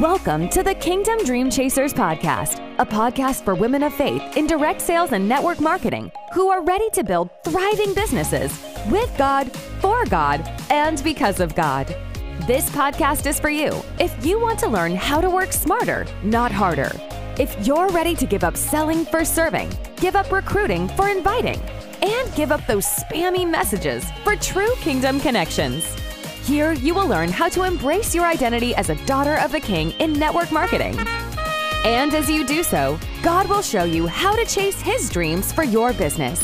Welcome to the Kingdom Dream Chasers podcast, a podcast for women of faith in direct sales and network marketing who are ready to build thriving businesses with God, for God, and because of God. This podcast is for you if you want to learn how to work smarter, not harder. If you're ready to give up selling for serving, give up recruiting for inviting, and give up those spammy messages for true kingdom connections. Here, you will learn how to embrace your identity as a daughter of the King in network marketing. And as you do so, God will show you how to chase His dreams for your business.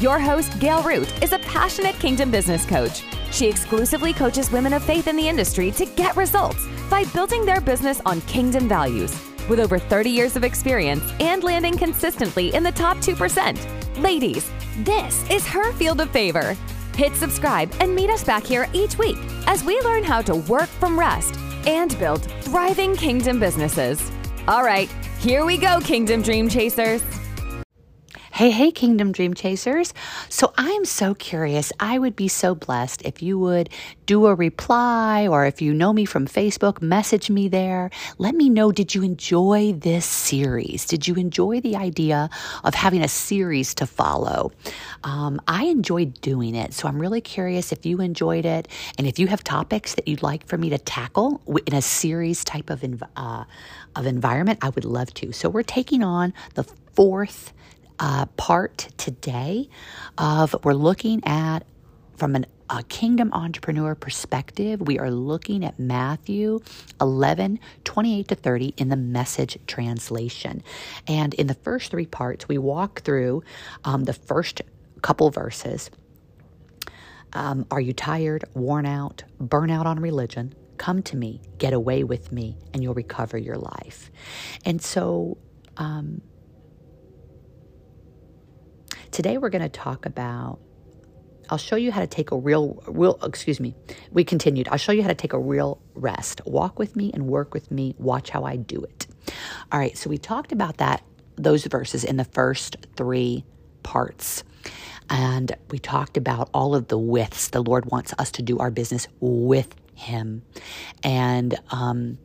Your host, Gail Root, is a passionate kingdom business coach. She exclusively coaches women of faith in the industry to get results by building their business on kingdom values. With over 30 years of experience and landing consistently in the top 2%. Ladies, this is her field of favor. Hit subscribe and meet us back here each week as we learn how to work from rest and build thriving kingdom businesses. All right, here we go, Kingdom Dream Chasers. Hey, hey, Kingdom Dream Chasers. So I'm so curious. I would be so blessed if you would do a reply or if you know me from Facebook, message me there. Let me know did you enjoy this series? Did you enjoy the idea of having a series to follow? Um, I enjoyed doing it. So I'm really curious if you enjoyed it and if you have topics that you'd like for me to tackle in a series type of, uh, of environment, I would love to. So we're taking on the fourth uh, part today of we're looking at from an, a kingdom entrepreneur perspective. We are looking at Matthew 11, 28 to 30 in the message translation. And in the first three parts, we walk through um, the first couple verses. Um, are you tired, worn out, burnout on religion? Come to me, get away with me, and you'll recover your life. And so, um, Today we're going to talk about I'll show you how to take a real real excuse me. We continued. I'll show you how to take a real rest. Walk with me and work with me. Watch how I do it. All right, so we talked about that those verses in the first 3 parts. And we talked about all of the withs. The Lord wants us to do our business with him. And um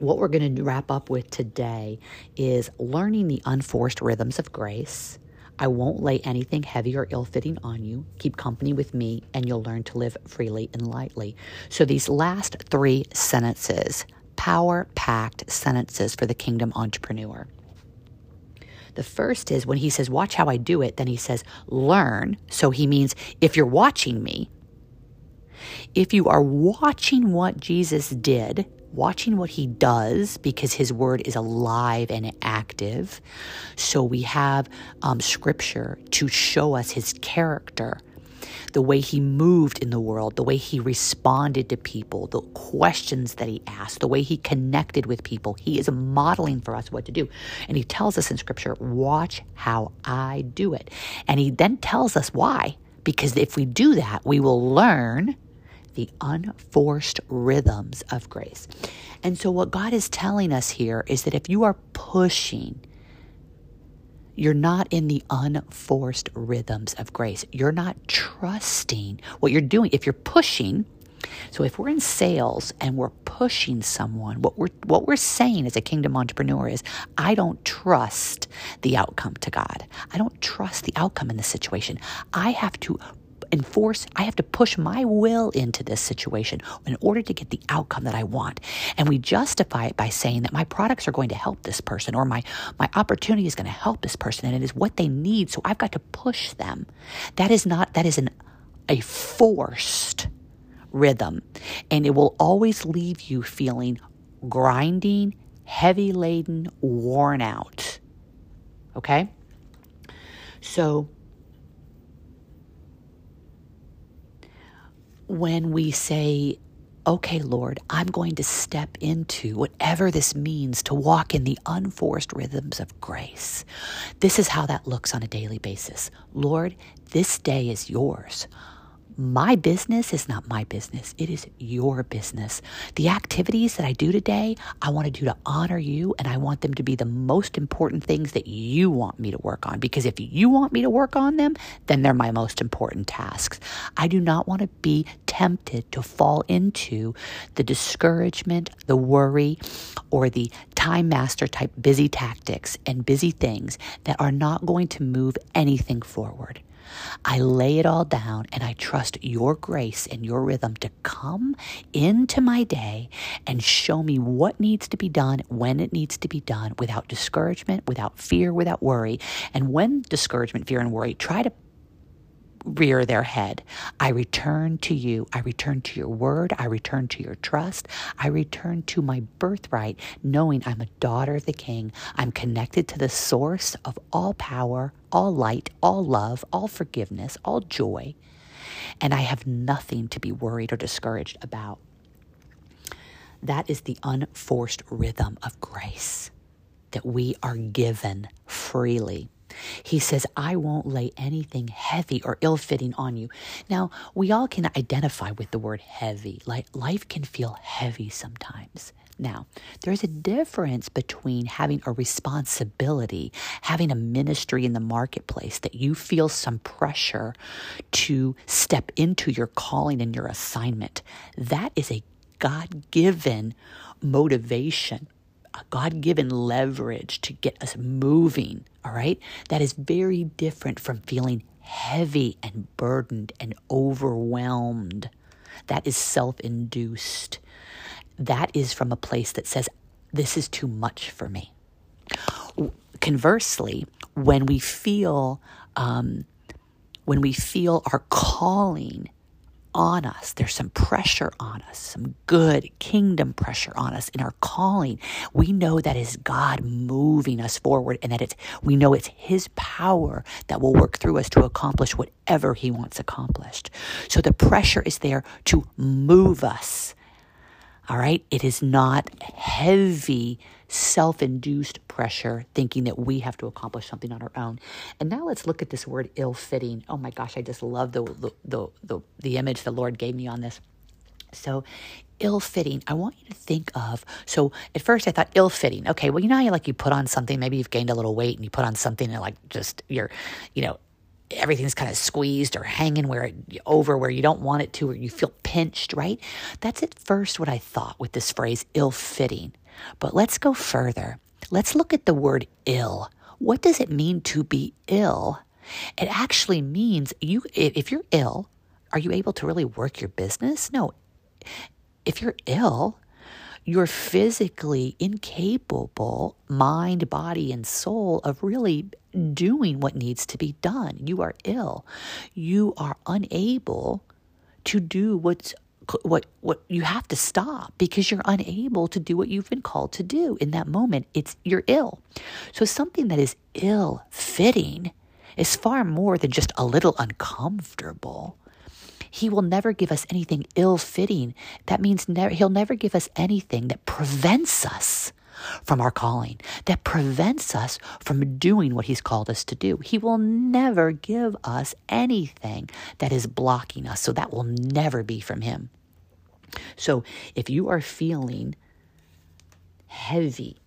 what we're going to wrap up with today is learning the unforced rhythms of grace I won't lay anything heavy or ill fitting on you. Keep company with me, and you'll learn to live freely and lightly. So, these last three sentences, power packed sentences for the kingdom entrepreneur. The first is when he says, Watch how I do it, then he says, Learn. So, he means if you're watching me, if you are watching what Jesus did, watching what he does because his word is alive and active. So we have um, scripture to show us his character, the way he moved in the world, the way he responded to people, the questions that he asked, the way he connected with people. He is modeling for us what to do. And he tells us in scripture, watch how I do it. And he then tells us why. Because if we do that, we will learn the unforced rhythms of grace. And so, what God is telling us here is that if you are pushing, you're not in the unforced rhythms of grace. You're not trusting what you're doing. If you're pushing, so if we're in sales and we're pushing someone, what we're what we're saying as a kingdom entrepreneur is, I don't trust the outcome to God. I don't trust the outcome in the situation. I have to enforce, I have to push my will into this situation in order to get the outcome that I want. And we justify it by saying that my products are going to help this person or my, my opportunity is going to help this person and it is what they need. So I've got to push them. That is not, that is an, a forced rhythm. And it will always leave you feeling grinding, heavy laden, worn out. Okay? So when we say, okay, Lord, I'm going to step into whatever this means to walk in the unforced rhythms of grace. This is how that looks on a daily basis. Lord, this day is yours. My business is not my business. It is your business. The activities that I do today, I want to do to honor you, and I want them to be the most important things that you want me to work on. Because if you want me to work on them, then they're my most important tasks. I do not want to be tempted to fall into the discouragement, the worry, or the time master type busy tactics and busy things that are not going to move anything forward. I lay it all down and I trust your grace and your rhythm to come into my day and show me what needs to be done when it needs to be done without discouragement, without fear, without worry. And when discouragement, fear, and worry try to rear their head. I return to you. I return to your word. I return to your trust. I return to my birthright, knowing I'm a daughter of the King. I'm connected to the source of all power, all light, all love, all forgiveness, all joy. And I have nothing to be worried or discouraged about. That is the unforced rhythm of grace that we are given freely. He says, I won't lay anything heavy or ill fitting on you. Now, we all can identify with the word heavy. Like life can feel heavy sometimes. Now, there's a difference between having a responsibility, having a ministry in the marketplace that you feel some pressure to step into your calling and your assignment. That is a God given motivation a God given leverage to get us moving, all right? That is very different from feeling heavy and burdened and overwhelmed. That is self induced. That is from a place that says, This is too much for me. Conversely, when we feel, um, when we feel our calling on us. There's some pressure on us, some good kingdom pressure on us in our calling. We know that is God moving us forward and that it's we know it's his power that will work through us to accomplish whatever he wants accomplished. So the pressure is there to move us. All right? It is not heavy self induced pressure, thinking that we have to accomplish something on our own. And now let's look at this word ill fitting. Oh my gosh, I just love the, the, the, the, the image the Lord gave me on this. So, ill fitting, I want you to think of. So, at first I thought ill fitting. Okay, well, you know how you like you put on something, maybe you've gained a little weight and you put on something and like just you're, you know, everything's kind of squeezed or hanging where it over where you don't want it to or you feel pinched right that's at first what i thought with this phrase ill fitting but let's go further. Let's look at the word ill. What does it mean to be ill? It actually means you if you're ill, are you able to really work your business? No. If you're ill, you're physically incapable, mind, body, and soul, of really doing what needs to be done. You are ill. You are unable to do what's what what you have to stop because you're unable to do what you've been called to do in that moment it's you're ill so something that is ill fitting is far more than just a little uncomfortable he will never give us anything ill fitting that means never, he'll never give us anything that prevents us from our calling, that prevents us from doing what He's called us to do. He will never give us anything that is blocking us. So that will never be from Him. So if you are feeling heavy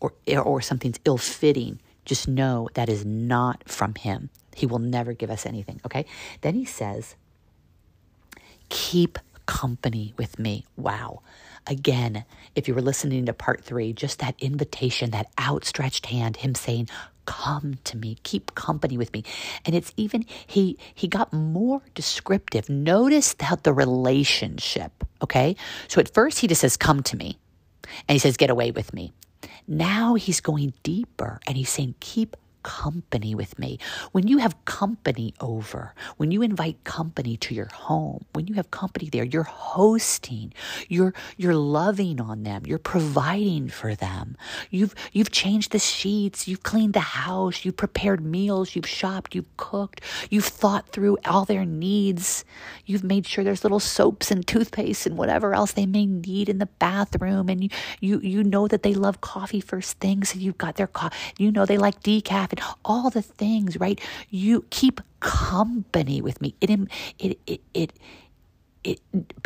or, or something's ill fitting, just know that is not from Him. He will never give us anything. Okay. Then He says, keep company with me. Wow. Again, if you were listening to part three, just that invitation, that outstretched hand, him saying, come to me. Keep company with me. And it's even he he got more descriptive. Notice that the relationship okay? So at first he just says come to me. And he says get away with me. Now he's going deeper and he's saying keep company with me, when you have company over, when you invite company to your home, when you have company there, you're hosting, you're you're loving on them, you're providing for them. You've you've changed the sheets, you've cleaned the house, you've prepared meals, you've shopped, you've cooked, you've thought through all their needs. You've made sure there's little soaps and toothpaste and whatever else they may need in the bathroom and you you you know that they love coffee first thing, so you've got their coffee. You know they like decaf and all the things, right? You keep company with me. It, it, it, it, it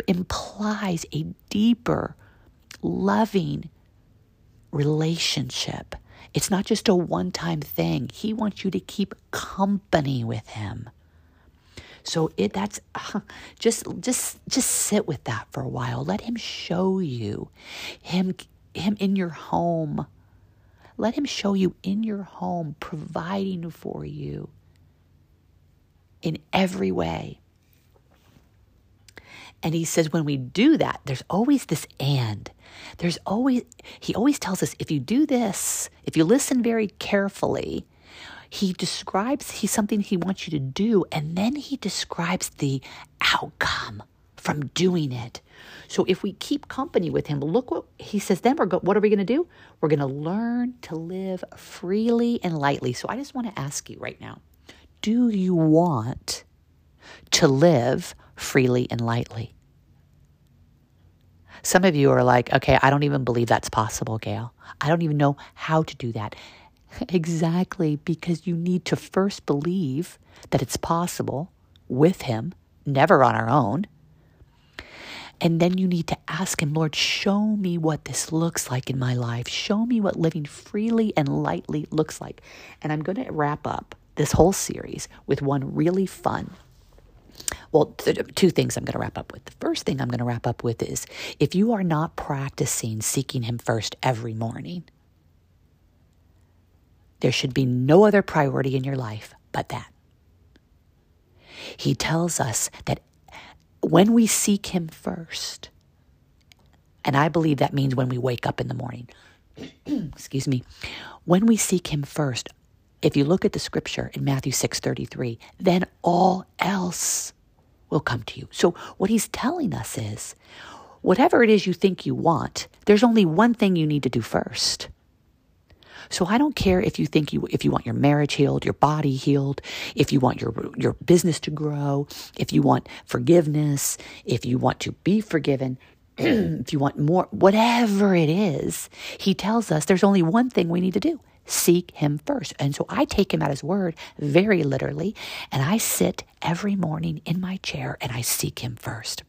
implies a deeper, loving relationship. It's not just a one time thing. He wants you to keep company with him. So it that's uh, just just just sit with that for a while. Let him show you him him in your home. Let him show you in your home providing for you in every way. And he says, when we do that, there's always this and. There's always, he always tells us if you do this, if you listen very carefully, he describes he's something he wants you to do, and then he describes the outcome from doing it. So if we keep company with him, look what he says. Then we're go, what are we going to do? We're going to learn to live freely and lightly. So I just want to ask you right now: Do you want to live freely and lightly? Some of you are like, okay, I don't even believe that's possible, Gail. I don't even know how to do that. Exactly, because you need to first believe that it's possible with Him, never on our own. And then you need to ask Him, Lord, show me what this looks like in my life. Show me what living freely and lightly looks like. And I'm going to wrap up this whole series with one really fun. Well, th- two things I'm going to wrap up with. The first thing I'm going to wrap up with is if you are not practicing seeking Him first every morning, there should be no other priority in your life but that. He tells us that when we seek Him first, and I believe that means when we wake up in the morning, excuse me, when we seek Him first, if you look at the scripture in Matthew 6:33, then all else will come to you. So what he's telling us is whatever it is you think you want, there's only one thing you need to do first. So I don't care if you think you if you want your marriage healed, your body healed, if you want your your business to grow, if you want forgiveness, if you want to be forgiven, if you want more whatever it is, he tells us there's only one thing we need to do. Seek him first. And so I take him at his word very literally, and I sit every morning in my chair and I seek him first.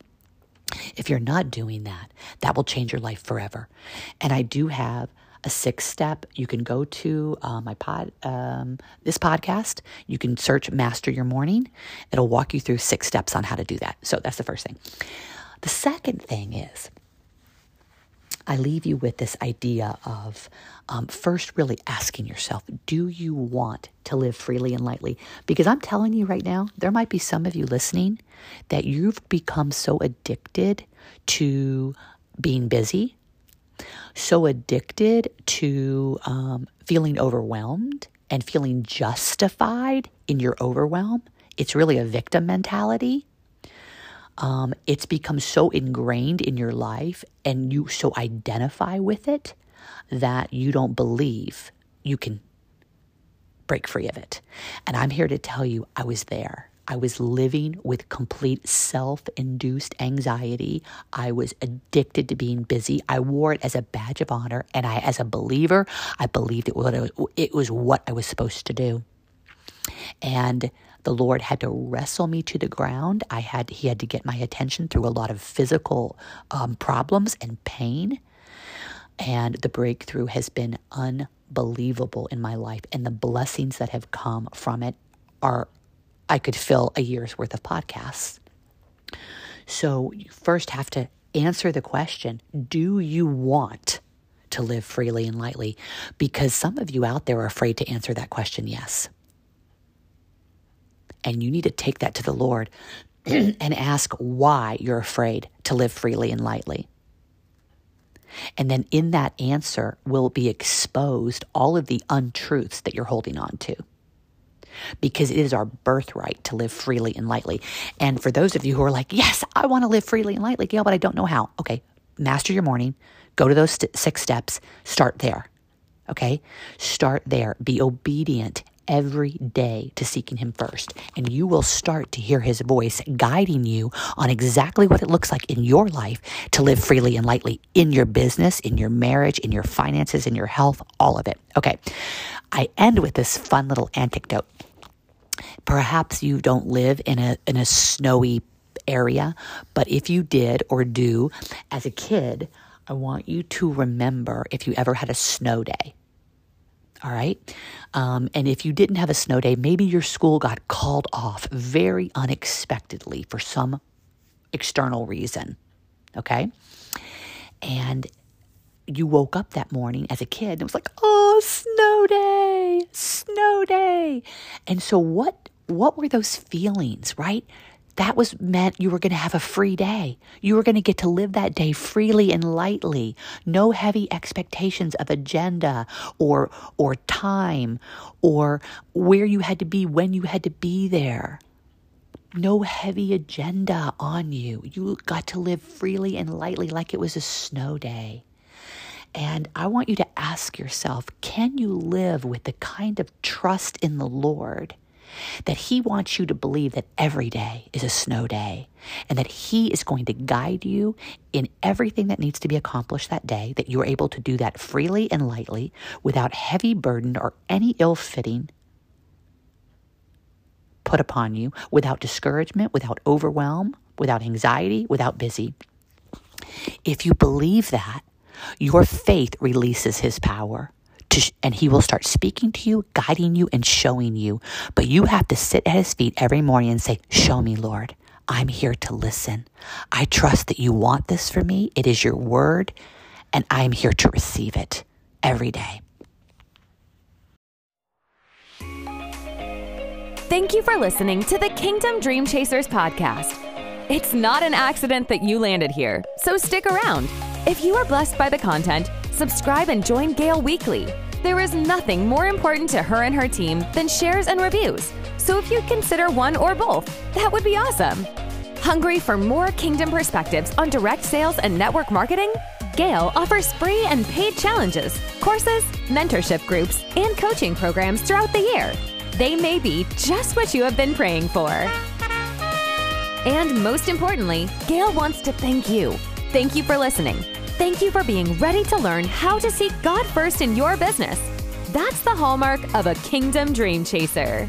If you're not doing that, that will change your life forever. And I do have a six step. You can go to uh, my pod, um, this podcast. You can search Master Your Morning. It'll walk you through six steps on how to do that. So that's the first thing. The second thing is, I leave you with this idea of um, first really asking yourself, do you want to live freely and lightly? Because I'm telling you right now, there might be some of you listening that you've become so addicted to being busy, so addicted to um, feeling overwhelmed and feeling justified in your overwhelm. It's really a victim mentality. Um, it's become so ingrained in your life and you so identify with it that you don't believe you can break free of it. And I'm here to tell you, I was there. I was living with complete self induced anxiety. I was addicted to being busy. I wore it as a badge of honor. And I, as a believer, I believed it was, it was what I was supposed to do. And the Lord had to wrestle me to the ground. I had He had to get my attention through a lot of physical um, problems and pain. And the breakthrough has been unbelievable in my life, and the blessings that have come from it are I could fill a year's worth of podcasts. So you first have to answer the question Do you want to live freely and lightly? Because some of you out there are afraid to answer that question yes. And you need to take that to the Lord and ask why you're afraid to live freely and lightly. And then in that answer will be exposed all of the untruths that you're holding on to because it is our birthright to live freely and lightly. And for those of you who are like, yes, I want to live freely and lightly, Gail, but I don't know how. Okay, master your morning, go to those st- six steps, start there. Okay, start there. Be obedient every day to seeking Him first. And you will start to hear His voice guiding you on exactly what it looks like in your life to live freely and lightly in your business, in your marriage, in your finances, in your health, all of it. Okay. I end with this fun little anecdote. Perhaps you don't live in a in a snowy area, but if you did or do as a kid, I want you to remember if you ever had a snow day. All right. Um, and if you didn't have a snow day, maybe your school got called off very unexpectedly for some external reason. Okay. And you woke up that morning as a kid and it was like, oh, snow day, snow day. And so what what were those feelings, right? That was meant you were going to have a free day. You were going to get to live that day freely and lightly. No heavy expectations of agenda or or time or where you had to be when you had to be there. No heavy agenda on you. You got to live freely and lightly like it was a snow day. And I want you to ask yourself can you live with the kind of trust in the Lord that He wants you to believe that every day is a snow day and that He is going to guide you in everything that needs to be accomplished that day, that you are able to do that freely and lightly without heavy burden or any ill fitting put upon you, without discouragement, without overwhelm, without anxiety, without busy. If you believe that, your faith releases his power. And he will start speaking to you, guiding you, and showing you. But you have to sit at his feet every morning and say, Show me, Lord. I'm here to listen. I trust that you want this for me. It is your word, and I'm here to receive it every day. Thank you for listening to the Kingdom Dream Chasers podcast. It's not an accident that you landed here, so stick around. If you are blessed by the content, subscribe and join Gail weekly. There is nothing more important to her and her team than shares and reviews. So if you'd consider one or both, that would be awesome. Hungry for more kingdom perspectives on direct sales and network marketing? Gail offers free and paid challenges, courses, mentorship groups, and coaching programs throughout the year. They may be just what you have been praying for. And most importantly, Gail wants to thank you. Thank you for listening. Thank you for being ready to learn how to seek God first in your business. That's the hallmark of a kingdom dream chaser.